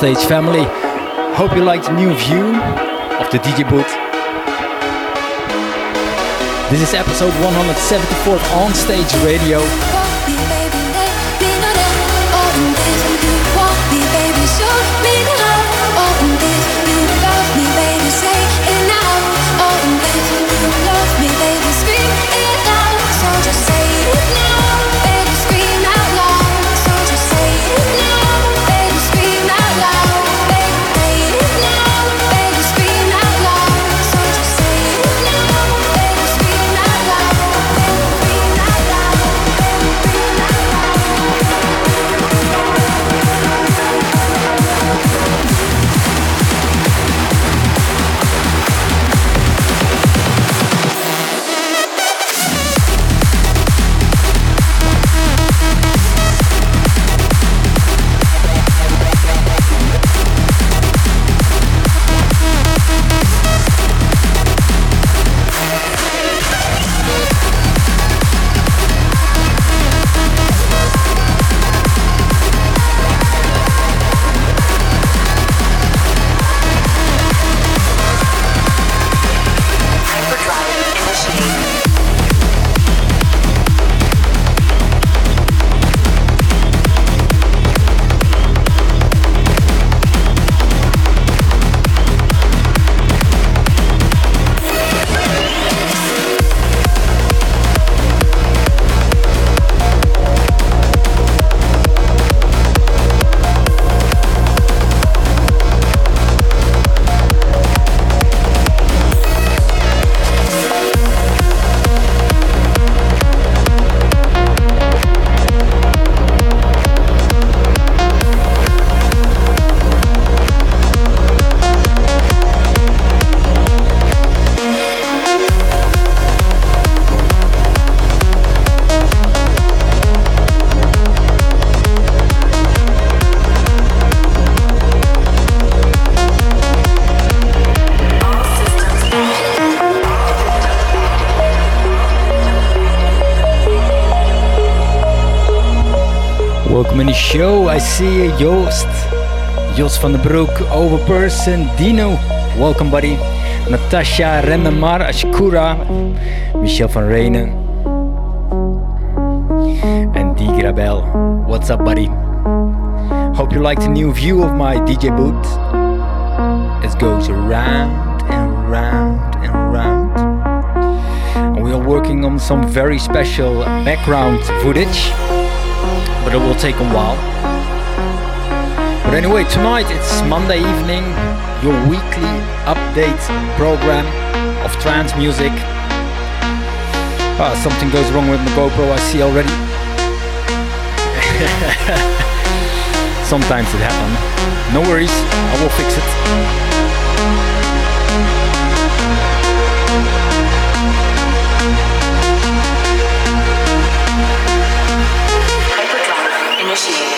Stage family? Hope you liked the new view of the DJ booth. This is episode 174 of On Stage Radio. I see Joost, Jos van den Broek, Overperson, Dino, welcome buddy. Natasha, Rendemar, Ashkura, Michel van Reenen. and D. Grabel. What's up, buddy? Hope you liked the new view of my DJ booth. It goes around and round and round. And we are working on some very special background footage but it will take a while. But anyway, tonight it's Monday evening, your weekly update program of trance music. Ah, something goes wrong with my GoPro, I see already. Sometimes it happens. No worries, I will fix it. initiated.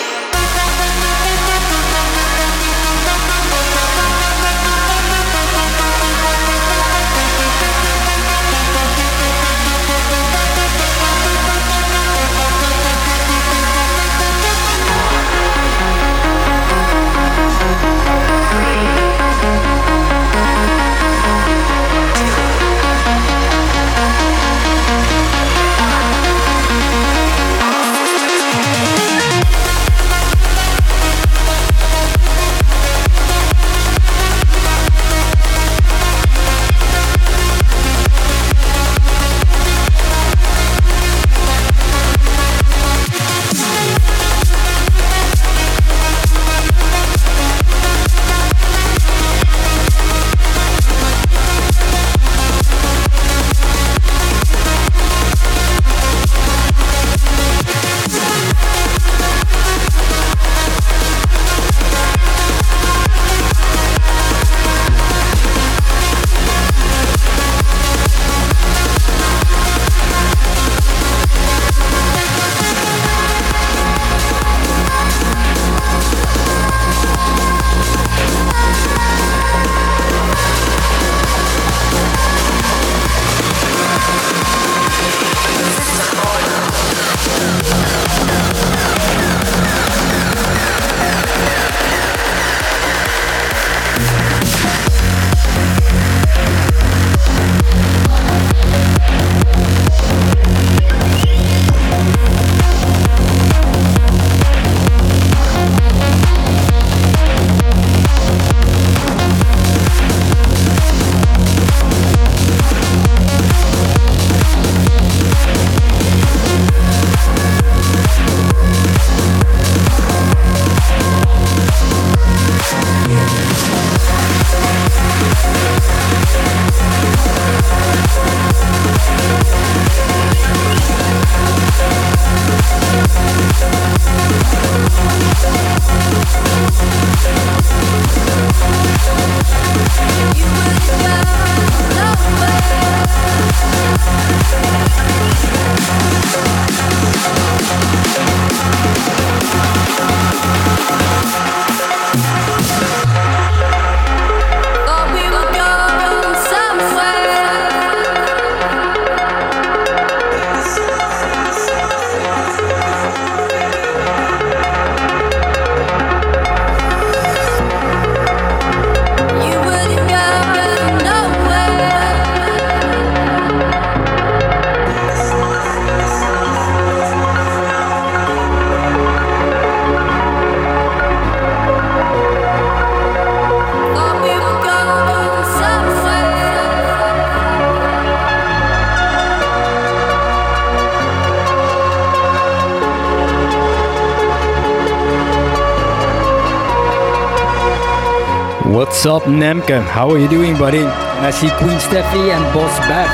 What's up, Nemke? How are you doing, buddy? And I see Queen Steffi and Boss Bev.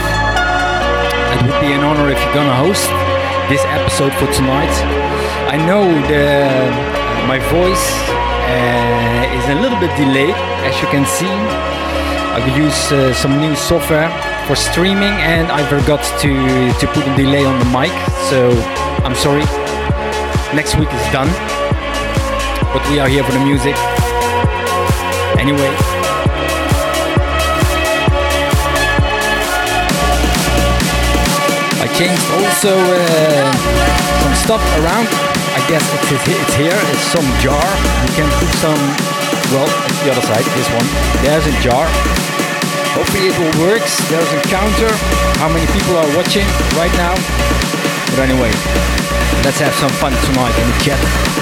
It would be an honor if you're gonna host this episode for tonight. I know the my voice uh, is a little bit delayed, as you can see. I could use uh, some new software for streaming, and I forgot to to put a delay on the mic. So I'm sorry. Next week is done, but we are here for the music. Anyway. I changed also uh, some stuff around. I guess it's, it's here. It's some jar. You can put some. Well, it's the other side. This one. There's a jar. Hopefully it will work. There's a counter. How many people are watching right now? But anyway, let's have some fun tonight in the chat.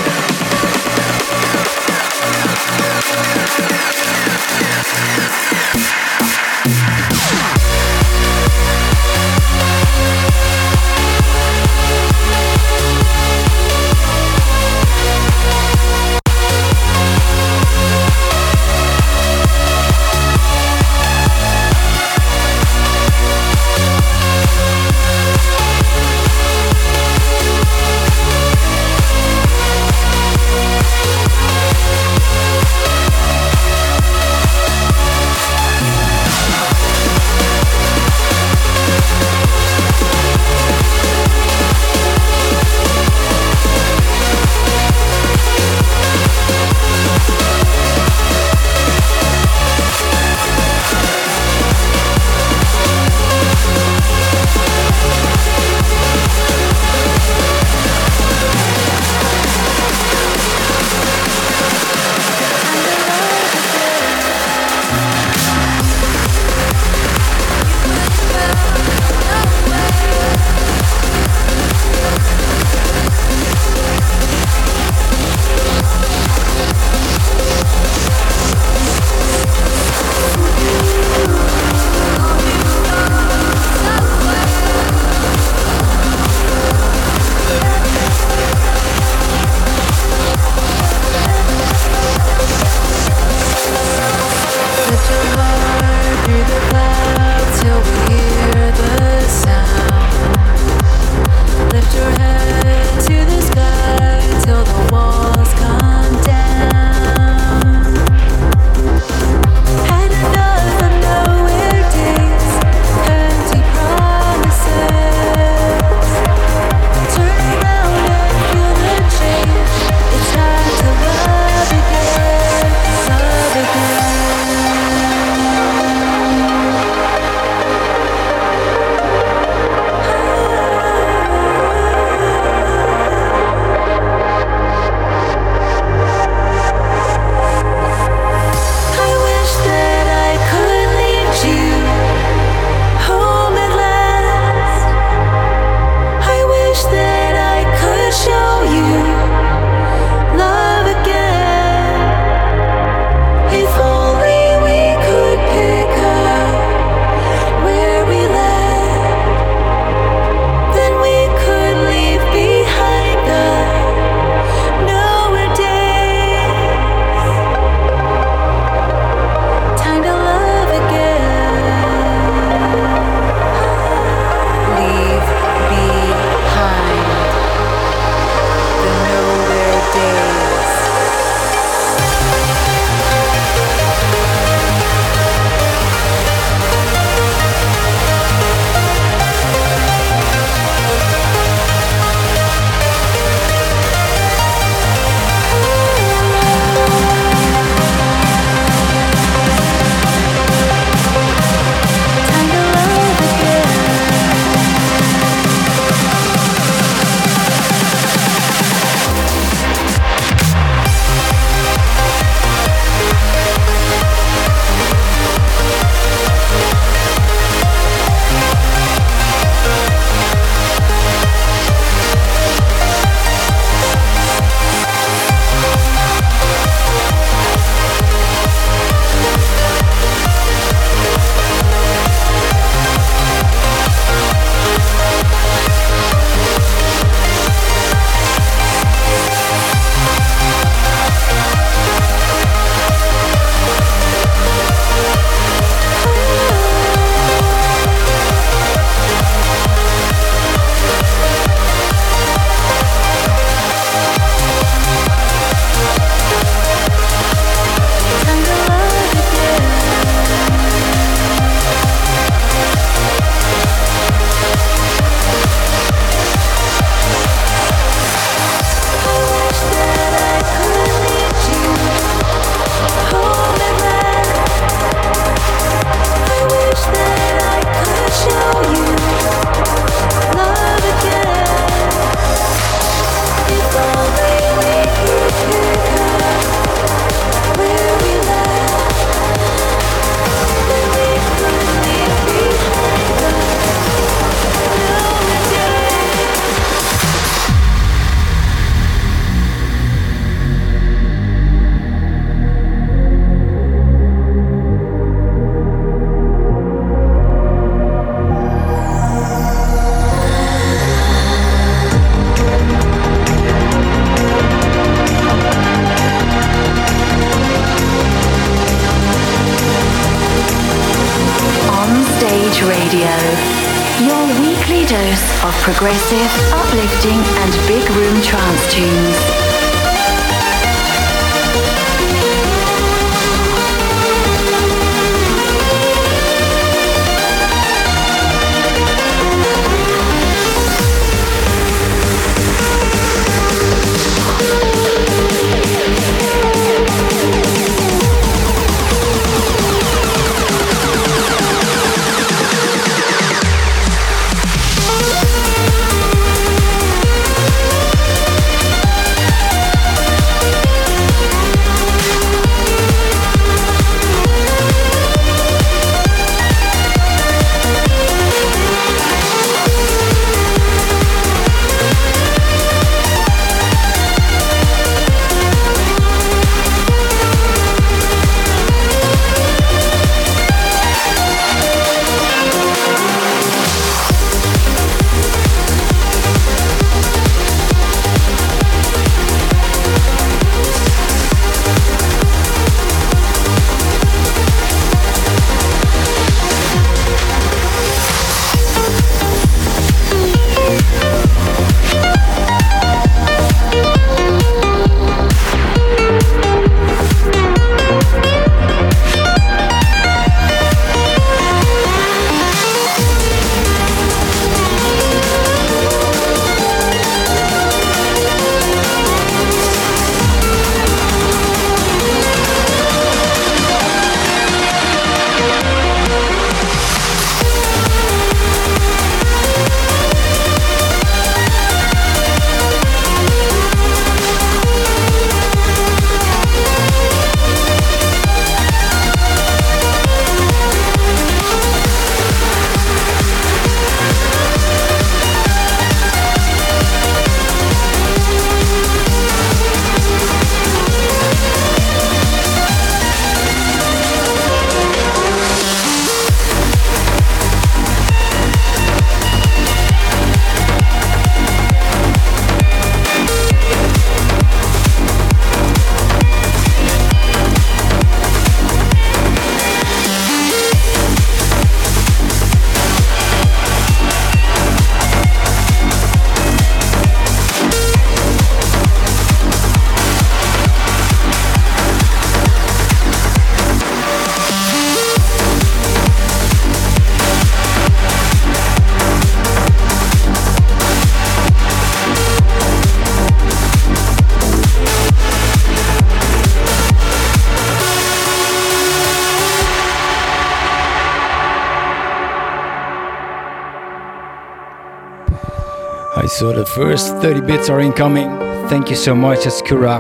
First 30 bits are incoming. Thank you so much, Askura.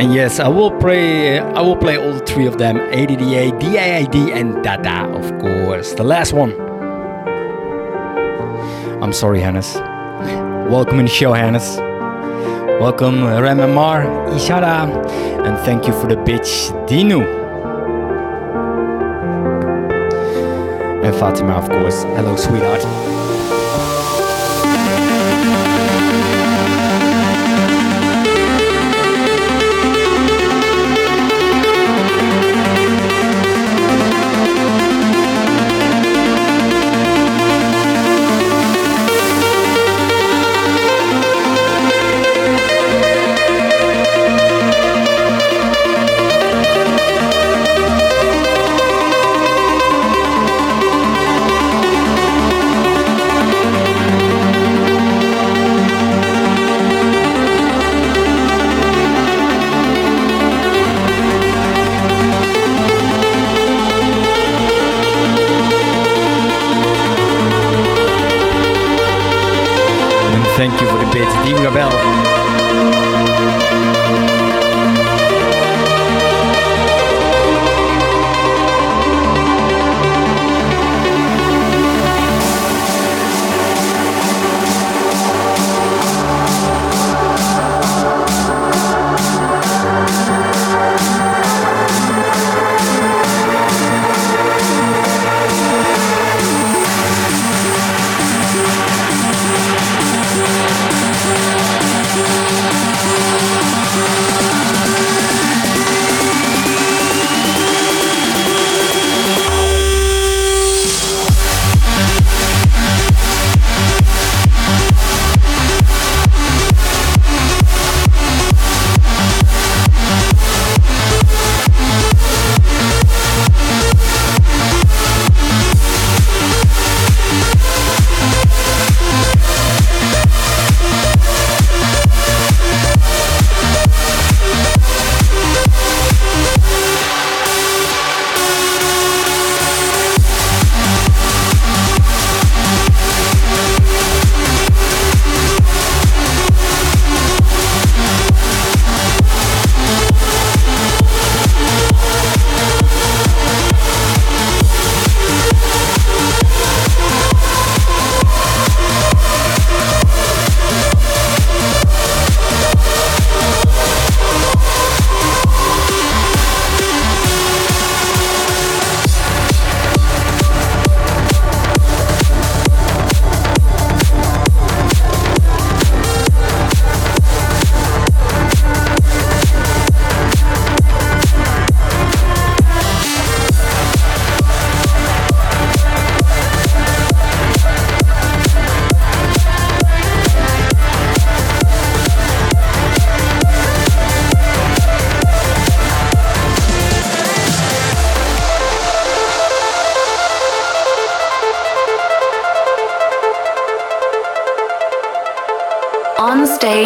And yes, I will play. I will play all three of them: ADDA, DAID, and Dada, of course. The last one. I'm sorry, Hannes. Welcome in the show, Hannes. Welcome, Rememar, Ishara, and thank you for the bitch, Dinu. And Fatima, of course. Hello, sweetheart.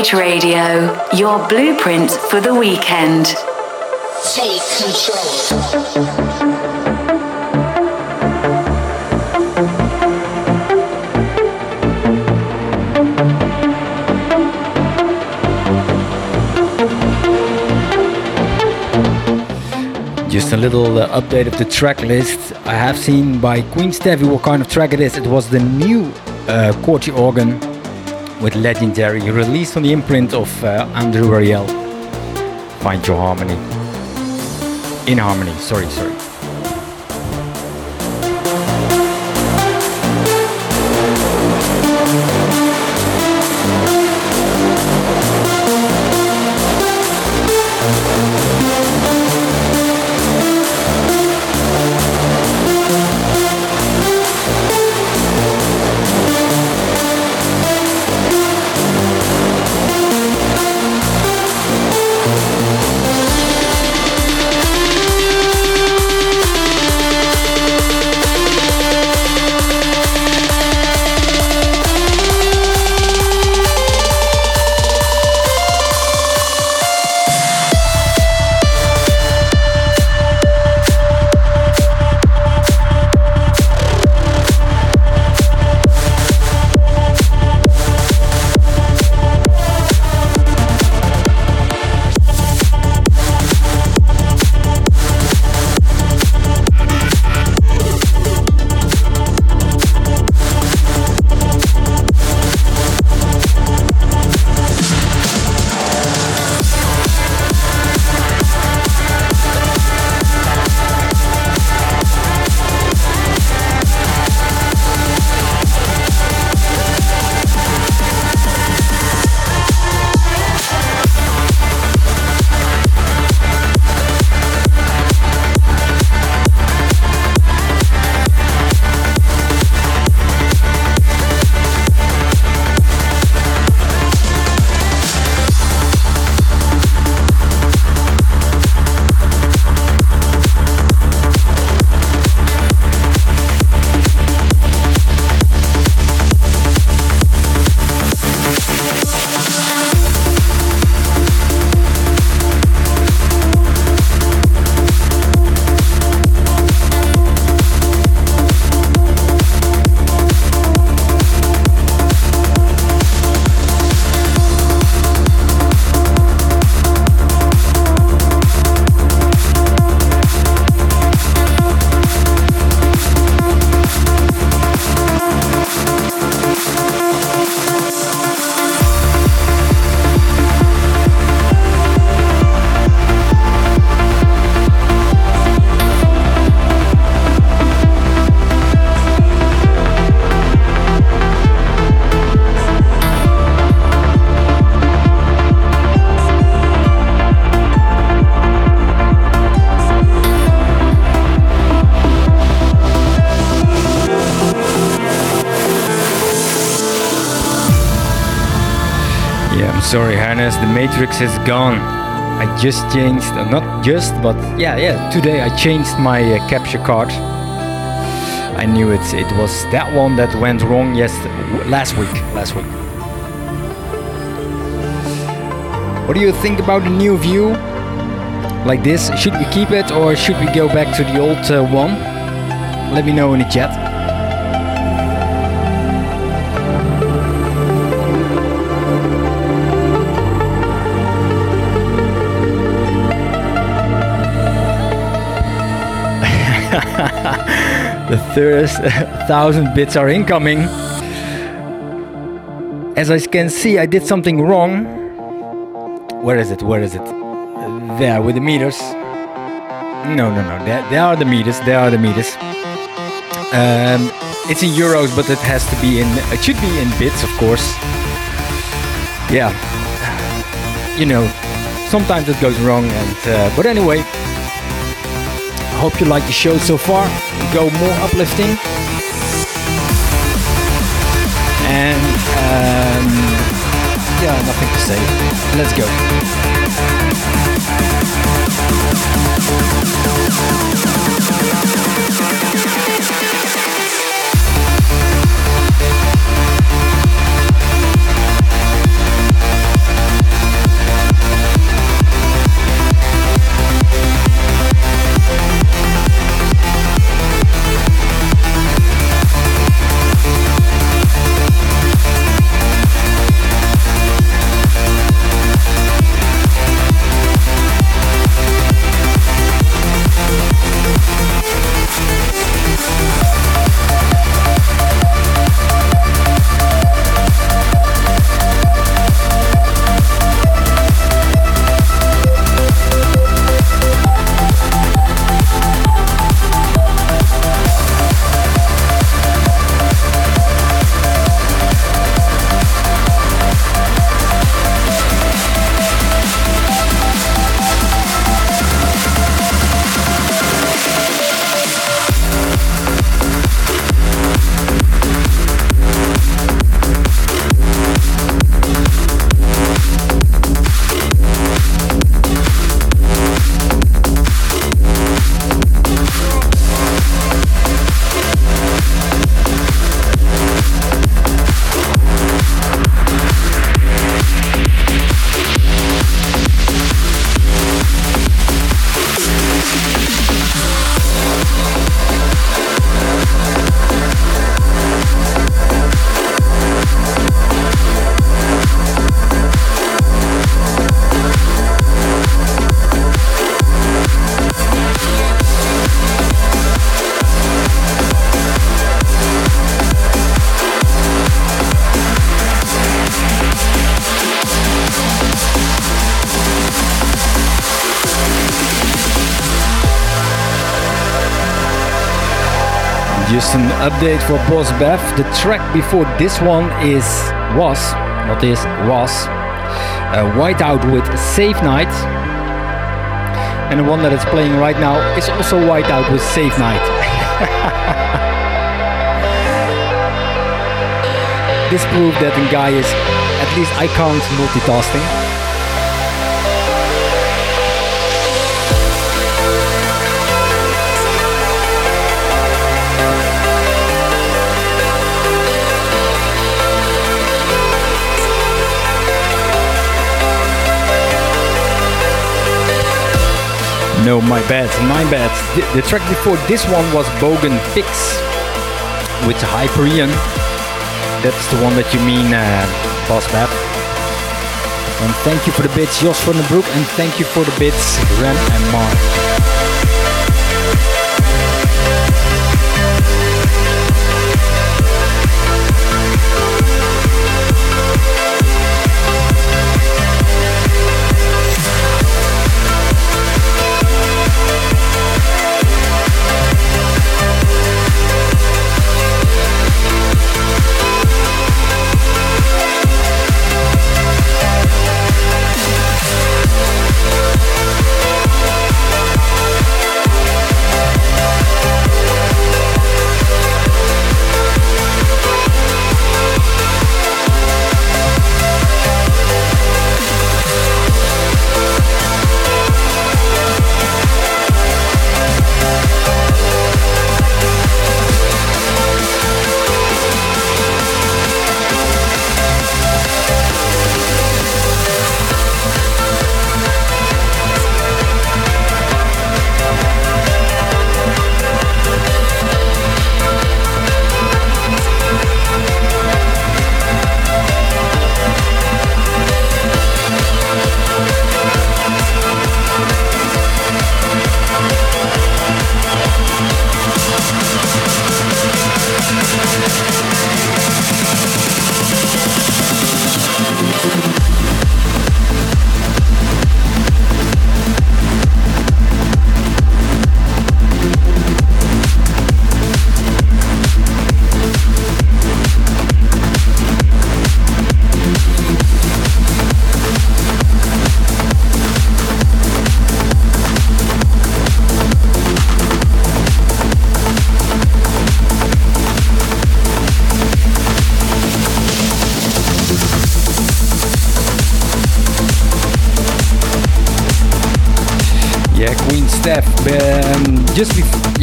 Stage Radio, your blueprint for the weekend. Take control. Just a little uh, update of the track list. I have seen by Queen Stevie what kind of track it is. It was the new uh, QWERTY organ with Legendary, released on the imprint of uh, Andrew Rayel. Find your harmony. In harmony, sorry. sorry, Matrix is gone. I just changed, uh, not just, but yeah, yeah, today I changed my uh, capture card. I knew it. It was that one that went wrong yes last week. Last week. What do you think about the new view? Like this, should we keep it or should we go back to the old uh, one? Let me know in the chat. The first thousand bits are incoming. As I can see, I did something wrong. Where is it? Where is it? There, with the meters. No, no, no. There, there are the meters. There are the meters. Um, it's in euros, but it has to be in. It should be in bits, of course. Yeah. You know, sometimes it goes wrong, and uh, but anyway, I hope you like the show so far. Go more uplifting. And um, yeah, nothing to say. Let's go. Update for Boss Bev. The track before this one is was not is was uh, Whiteout with Safe Night, and the one that is playing right now is also Whiteout with Safe Night. this proved that the guy is at least I can't multitasking. No, my bad, my bad. The, the track before this one was Bogan Fix with Hyperion. That's the one that you mean, uh, Boss Bab. And thank you for the bits, Jos van den Broek, and thank you for the bits, Ren and Mark.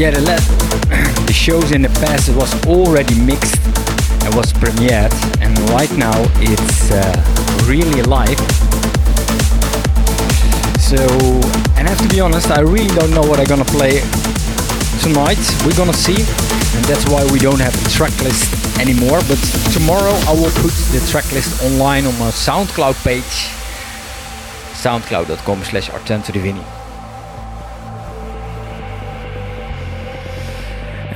Yeah, the, last, the shows in the past it was already mixed and was premiered, and right now it's uh, really live. So, and I have to be honest, I really don't know what I'm gonna play tonight. We're gonna see, and that's why we don't have the track list anymore. But tomorrow I will put the track list online on my SoundCloud page, soundcloud.com slash Artento Divini.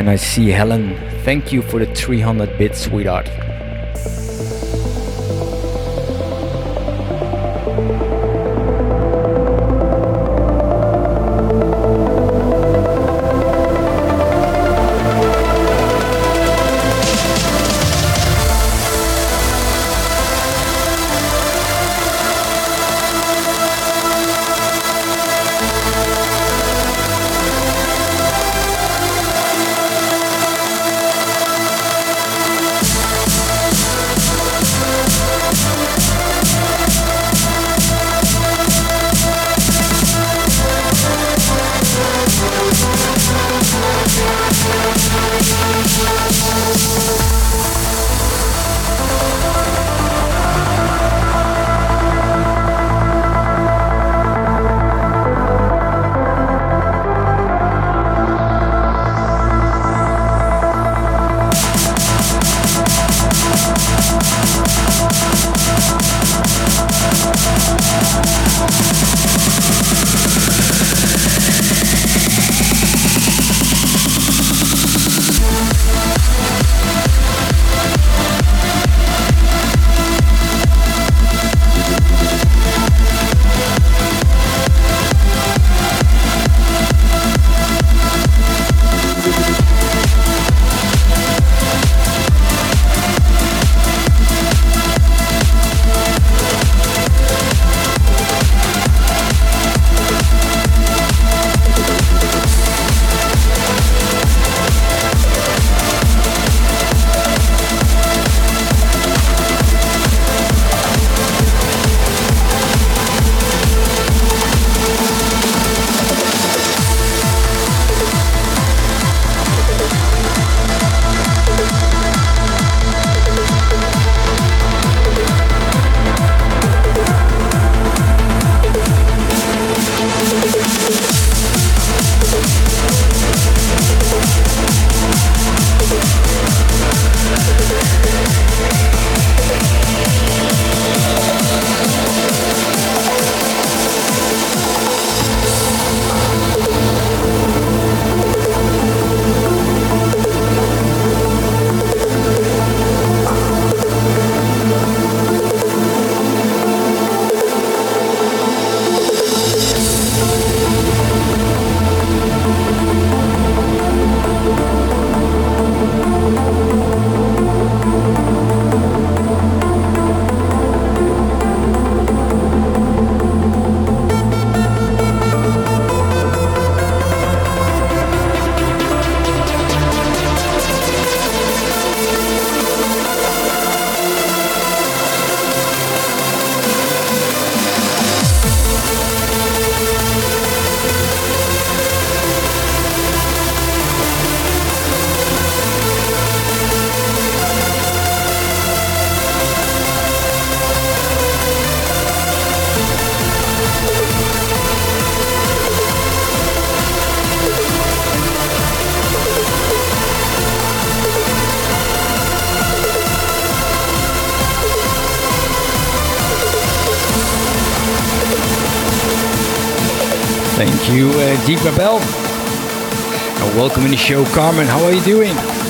And I see Helen. Thank you for the 300 bits, sweetheart. Deep Rebel. And welcome in the show, Carmen. How are you doing?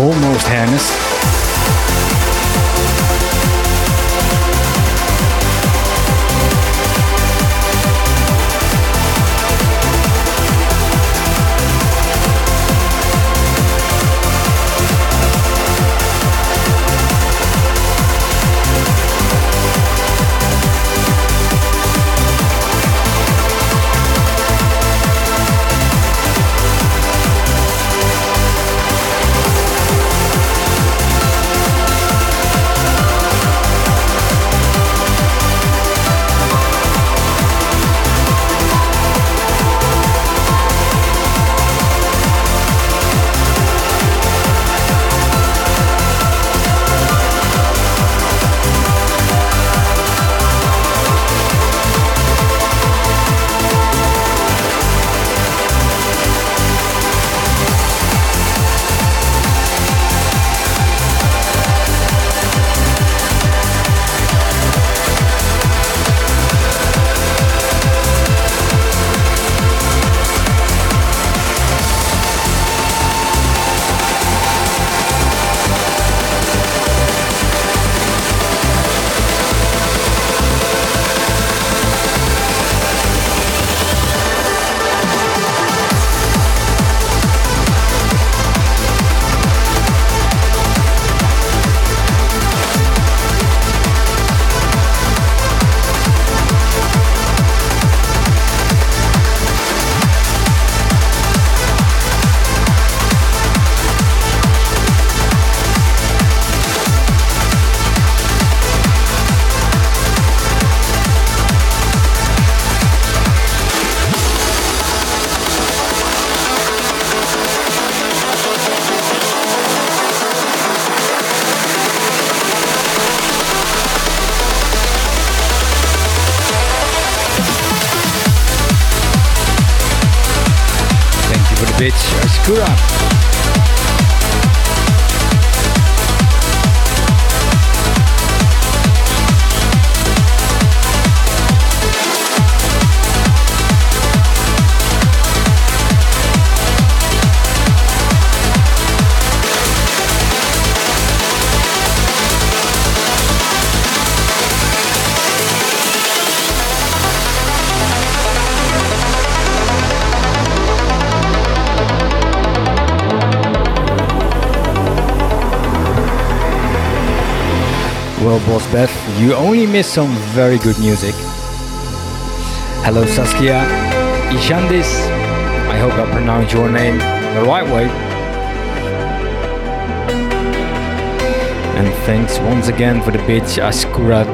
almost harnessed Well, Boss Beth, you only missed some very good music. Hello, Saskia Ishandis. I hope I pronounced your name the right way. And thanks once again for the bitch Ascura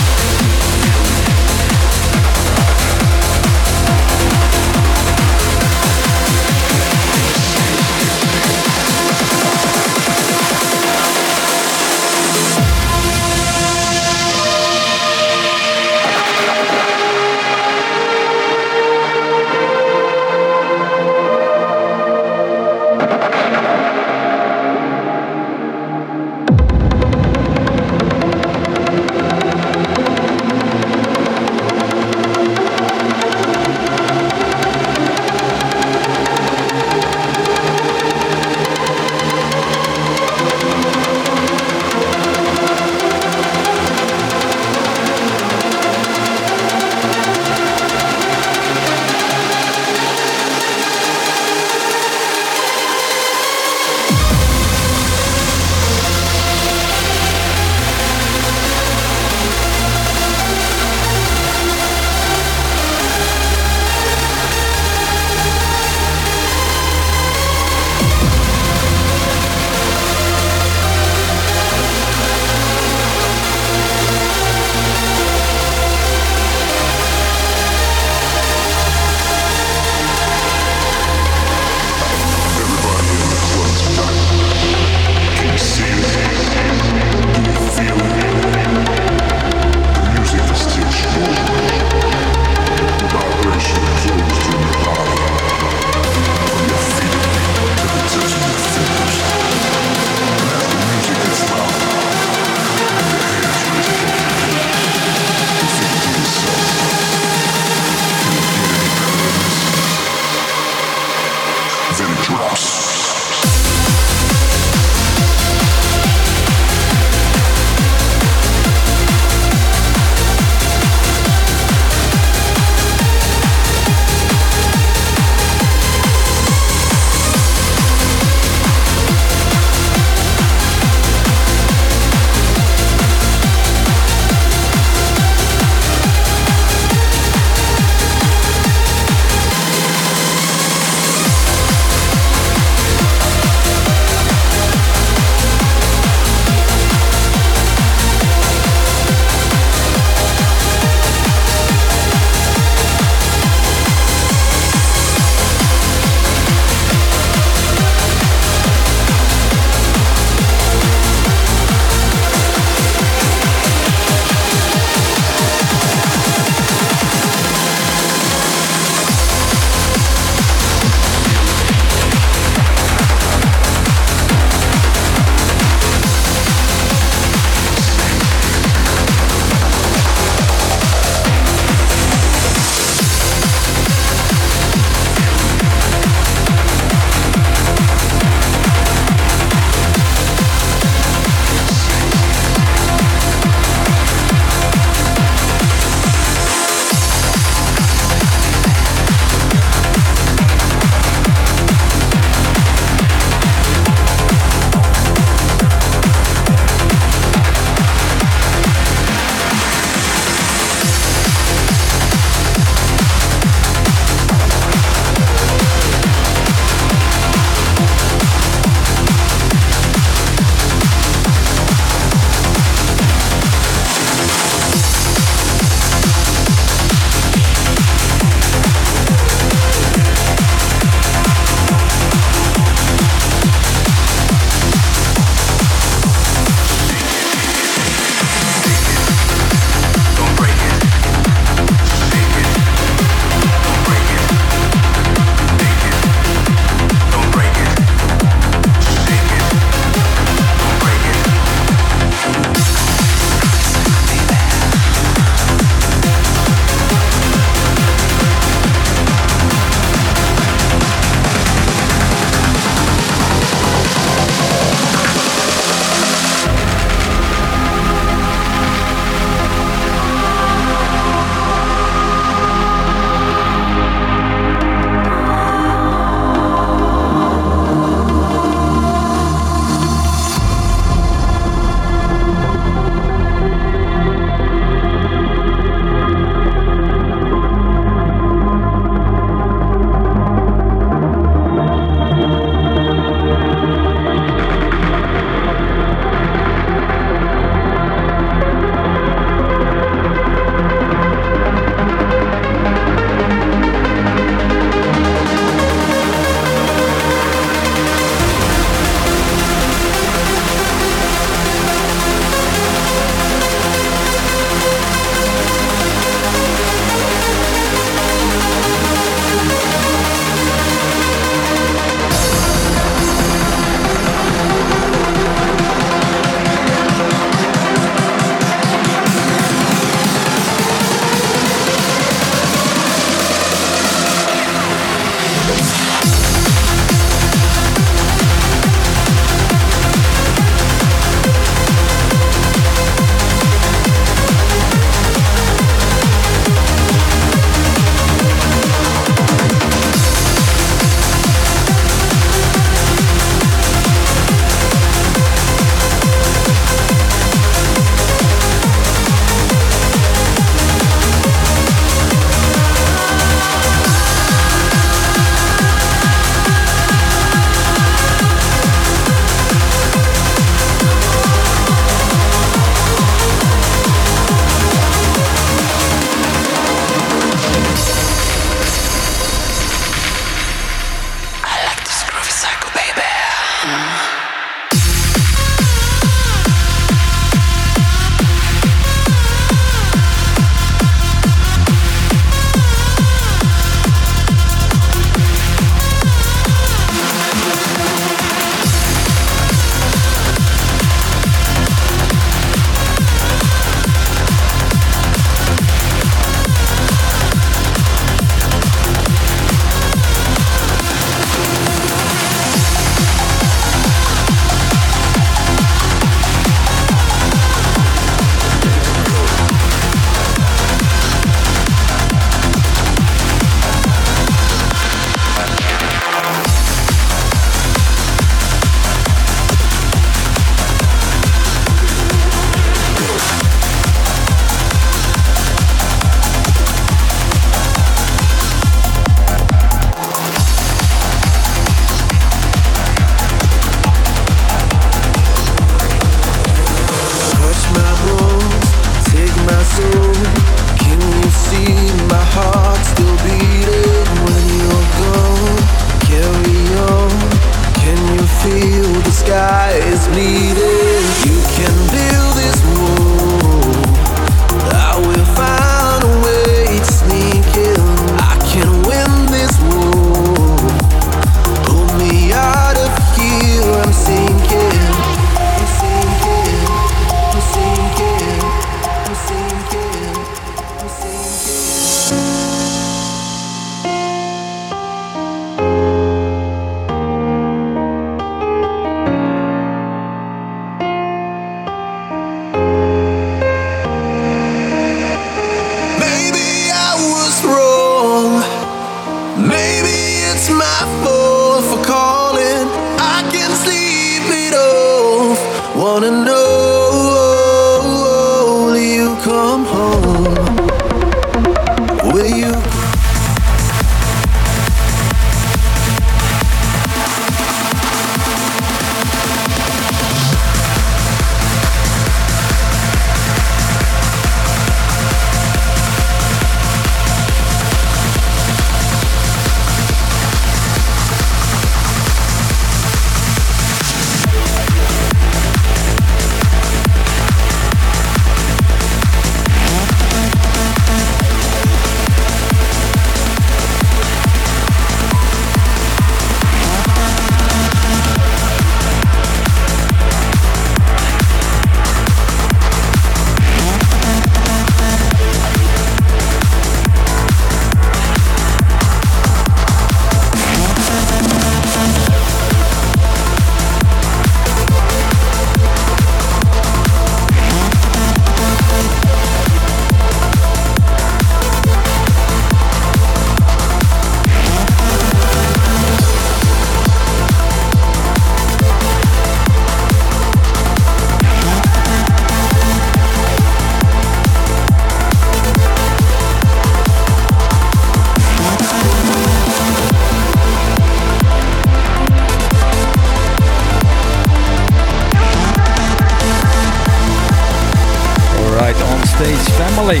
It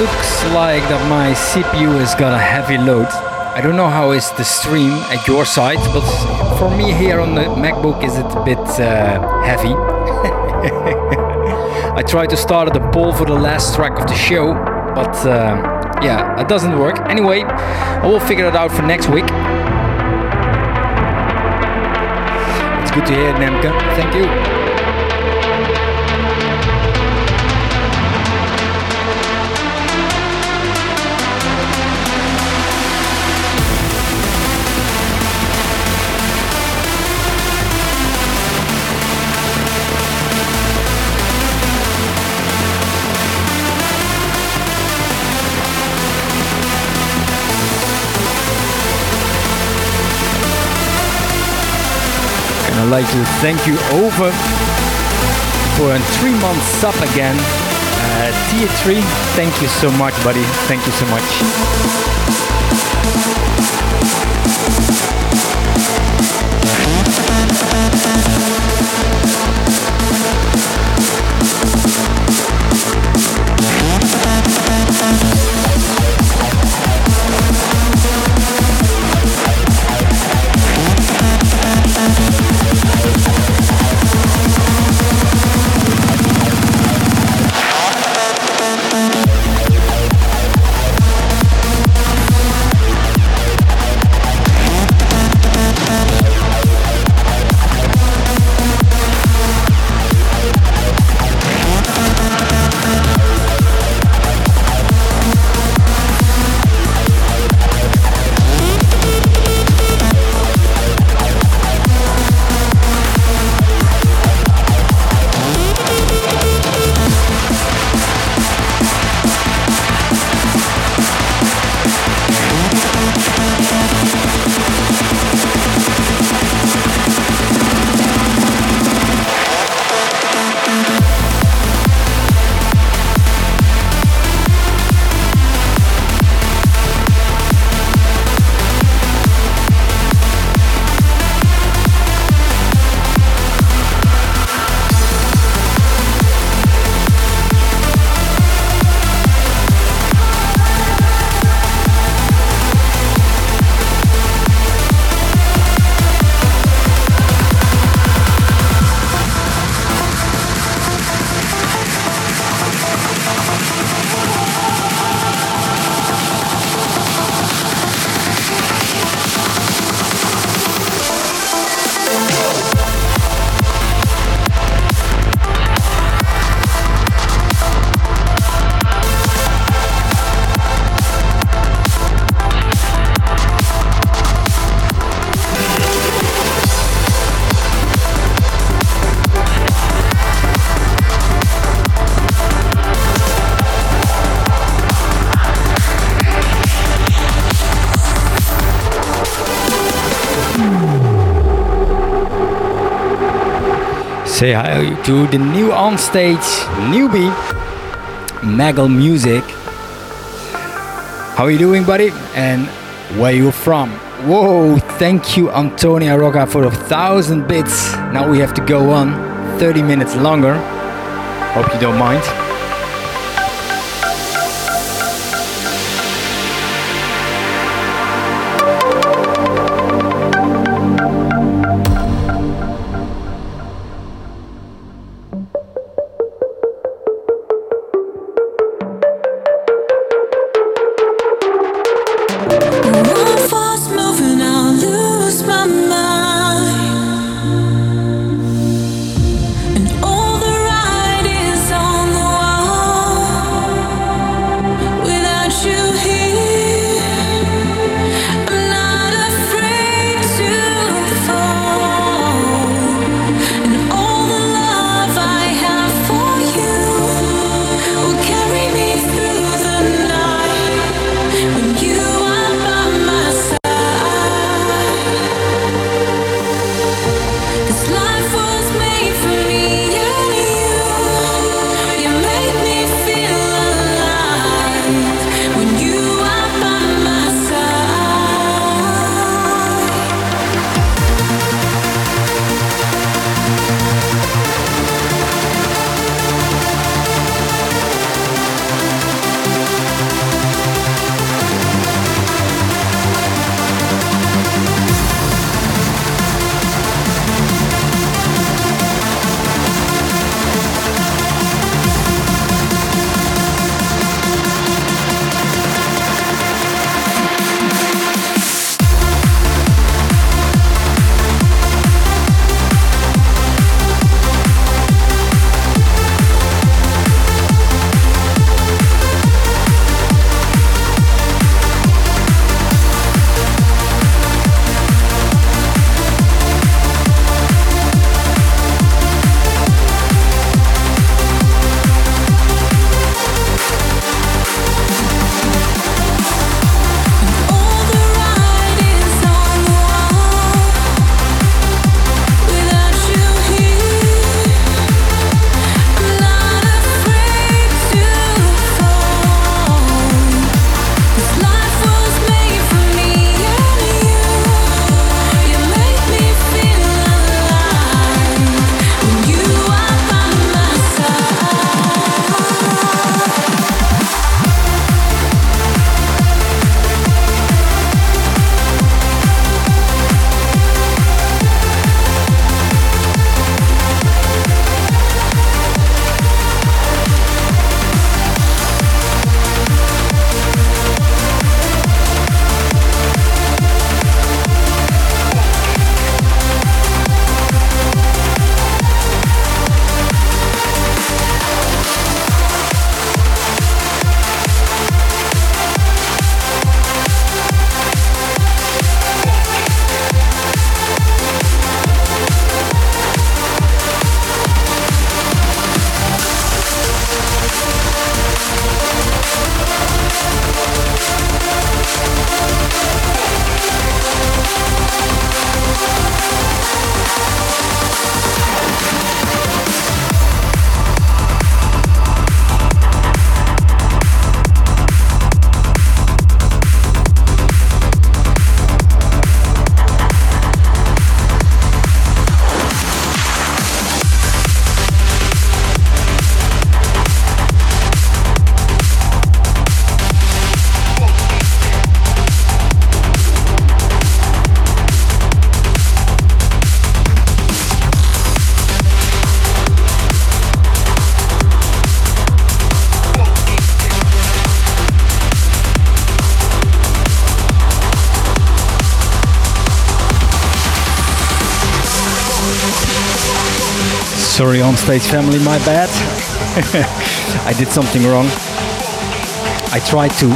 looks like that my CPU has got a heavy load. I don't know how is the stream at your side, but for me here on the MacBook is it a bit uh, heavy. I tried to start at the poll for the last track of the show, but uh, yeah, it doesn't work. Anyway, I will figure it out for next week. It's good to hear, Nemka. Thank you. I'd like to thank you over for a three month sub again. Uh, tier 3, thank you so much, buddy. Thank you so much. Say hi to the new on stage newbie, Magal Music. How are you doing, buddy? And where you from? Whoa, thank you, Antonia Rocca, for a thousand bits. Now we have to go on 30 minutes longer. Hope you don't mind. Sorry, on stage family, my bad. I did something wrong. I tried to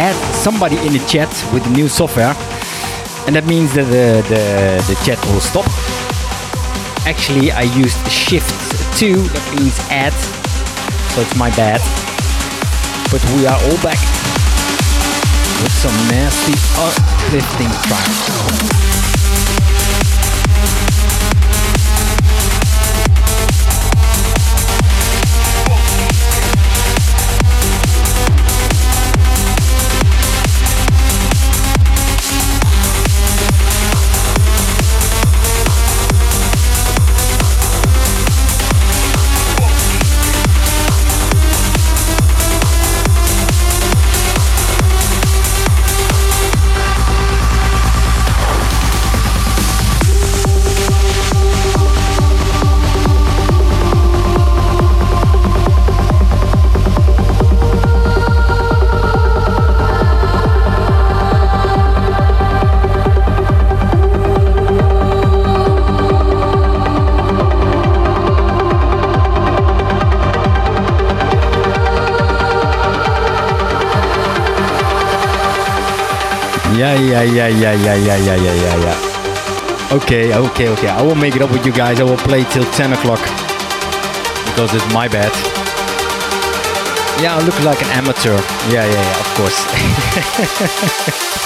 add somebody in the chat with the new software, and that means that the, the, the chat will stop. Actually, I used Shift 2, that means add, so it's my bad. But we are all back with some nasty uplifting tracks. Yeah, yeah, yeah, yeah, yeah, yeah, yeah, yeah, yeah. Okay, okay, okay. I will make it up with you guys. I will play till 10 o'clock because it's my bad. Yeah, I look like an amateur. Yeah, yeah, yeah, of course.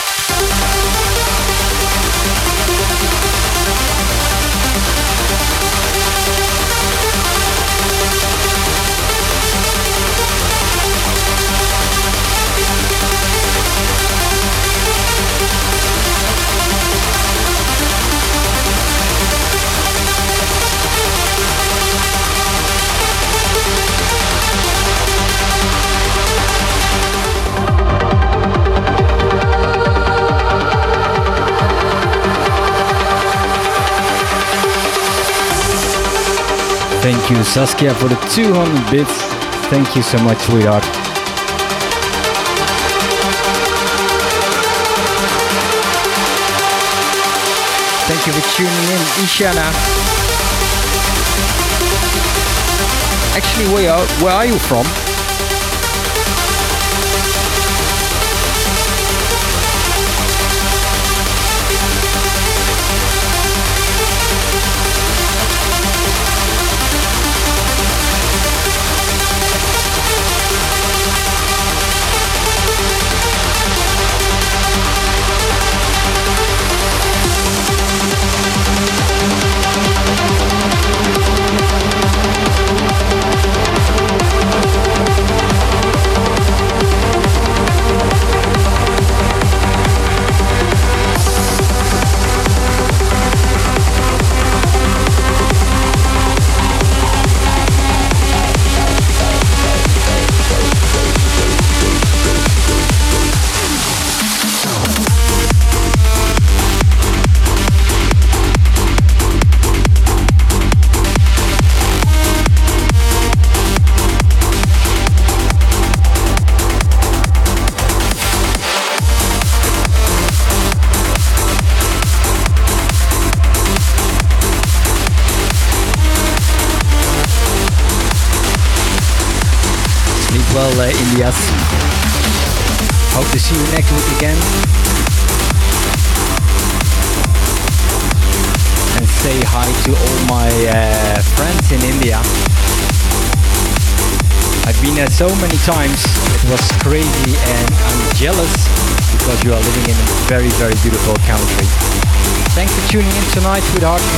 Thank you, Saskia, for the 200 bits. Thank you so much, sweetheart. Thank you for tuning in, Ishana. Actually, where are, where are you from? Sweetheart,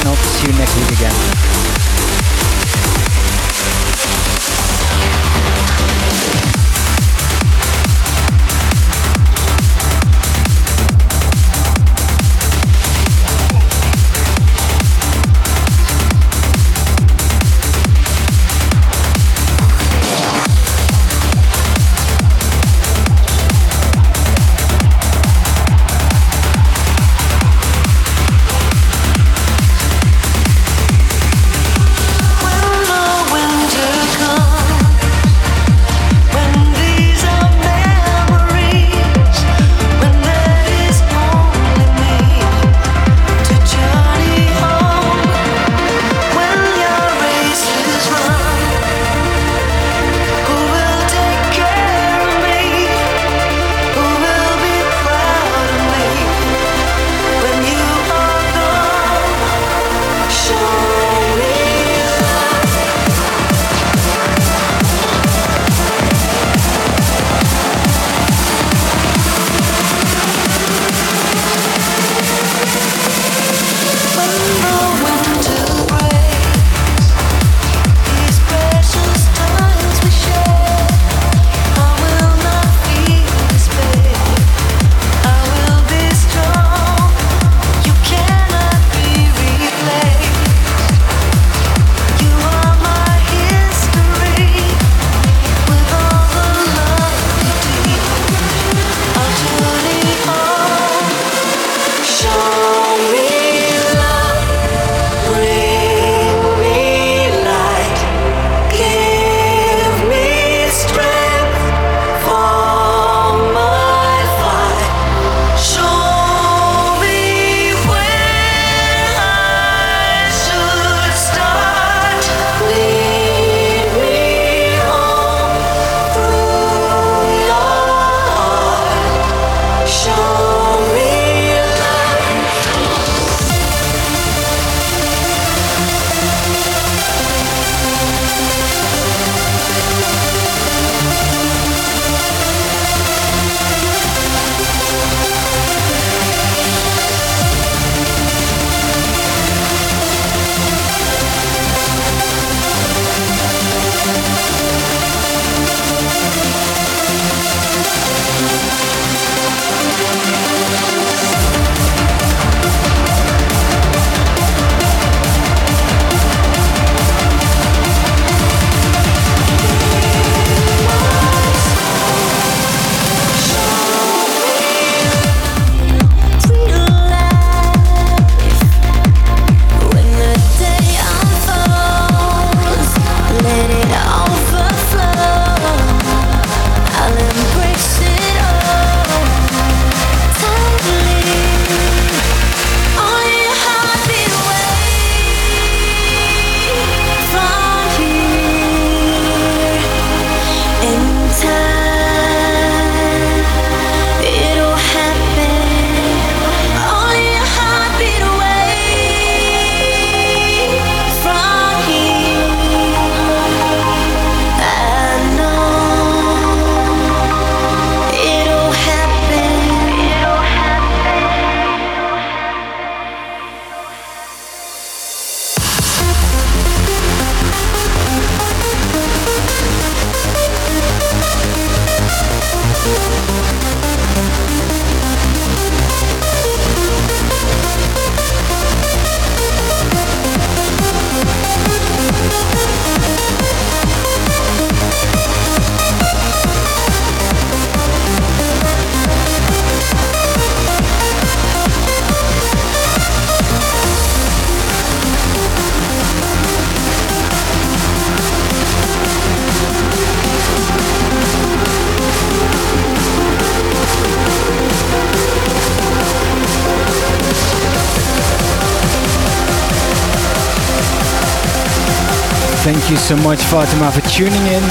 you so much, Fatima, for tuning in.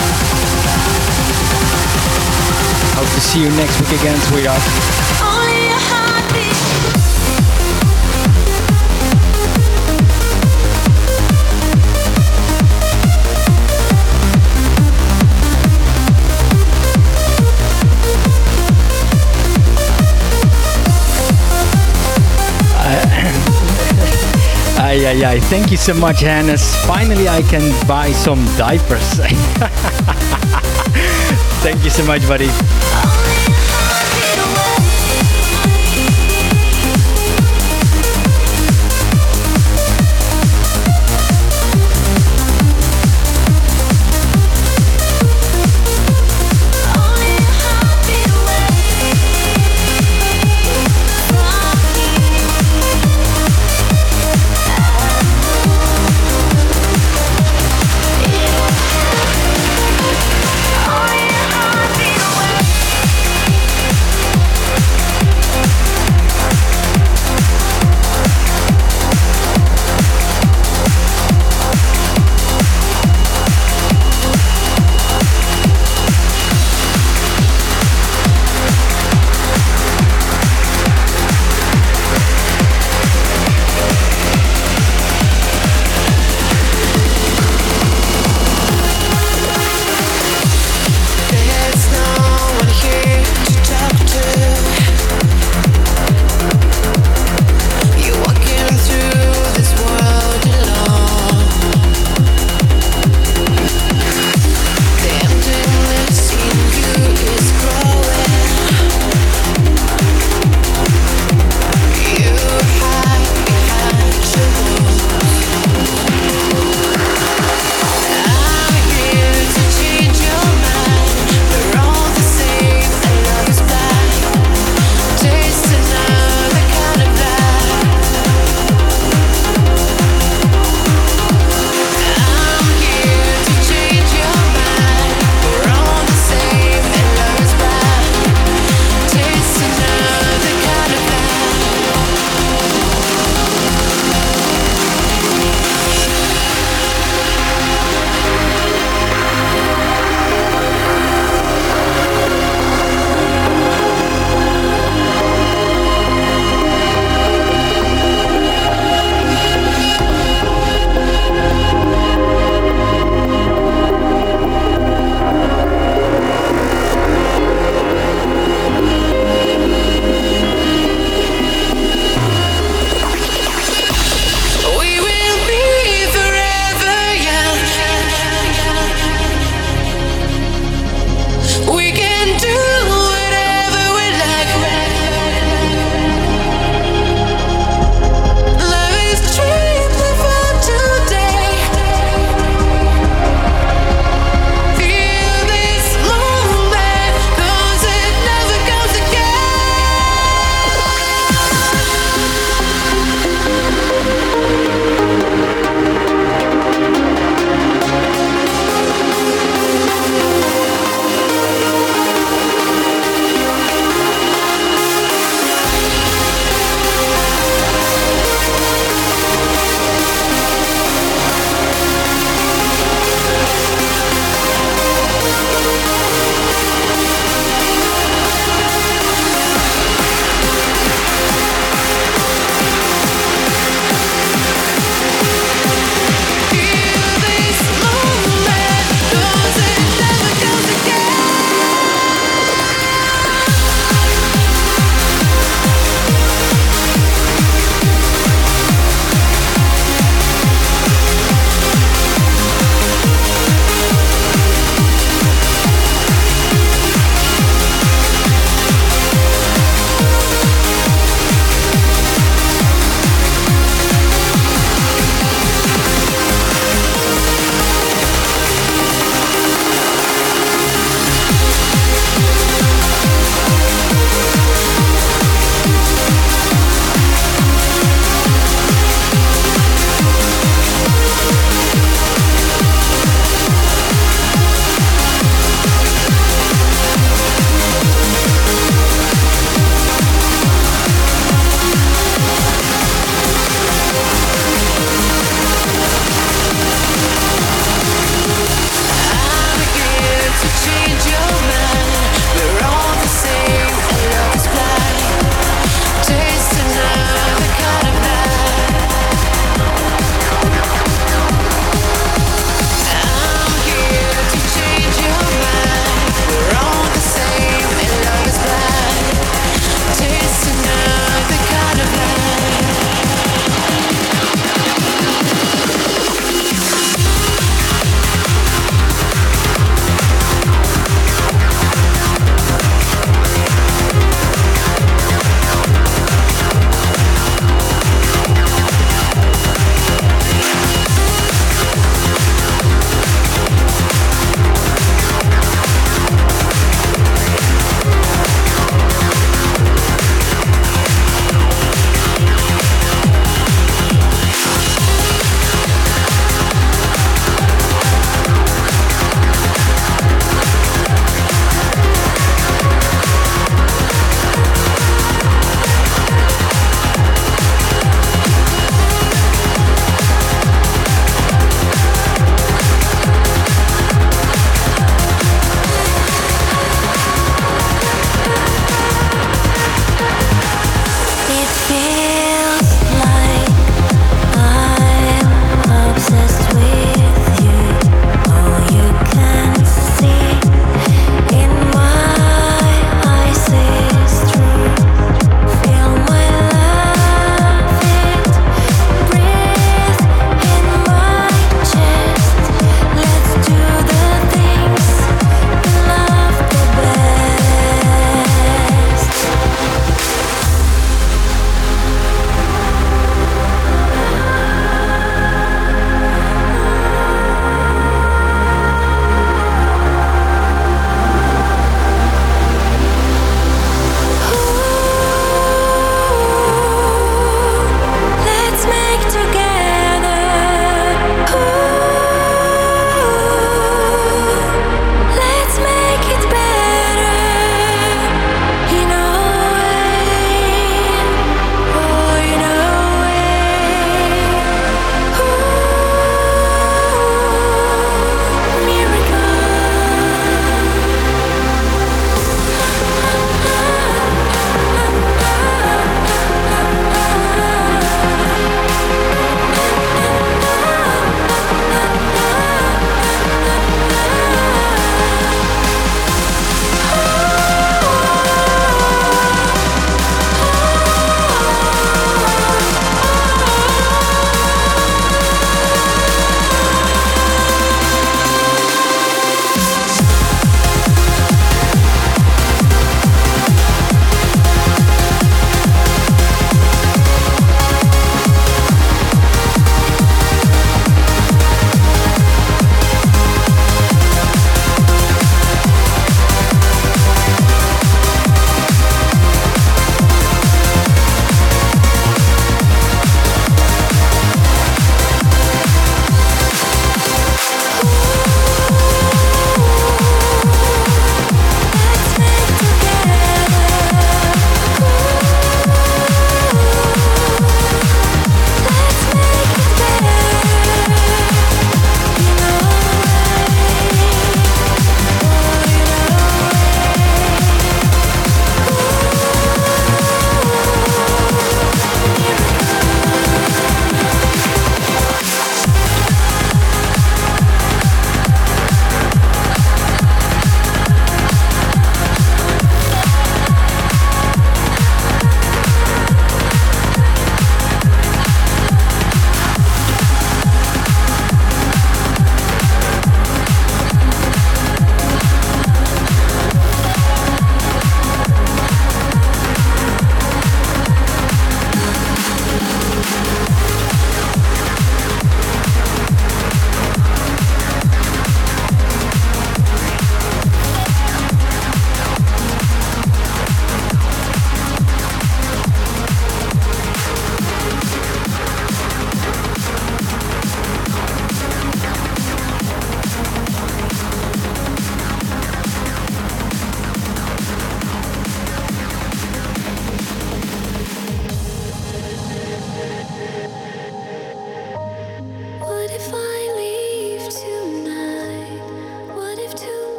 Hope to see you next week again, sweetheart. Ay, ay, ay. Thank you so much, Hannes. Finally, I can buy some diapers. Thank you so much, buddy.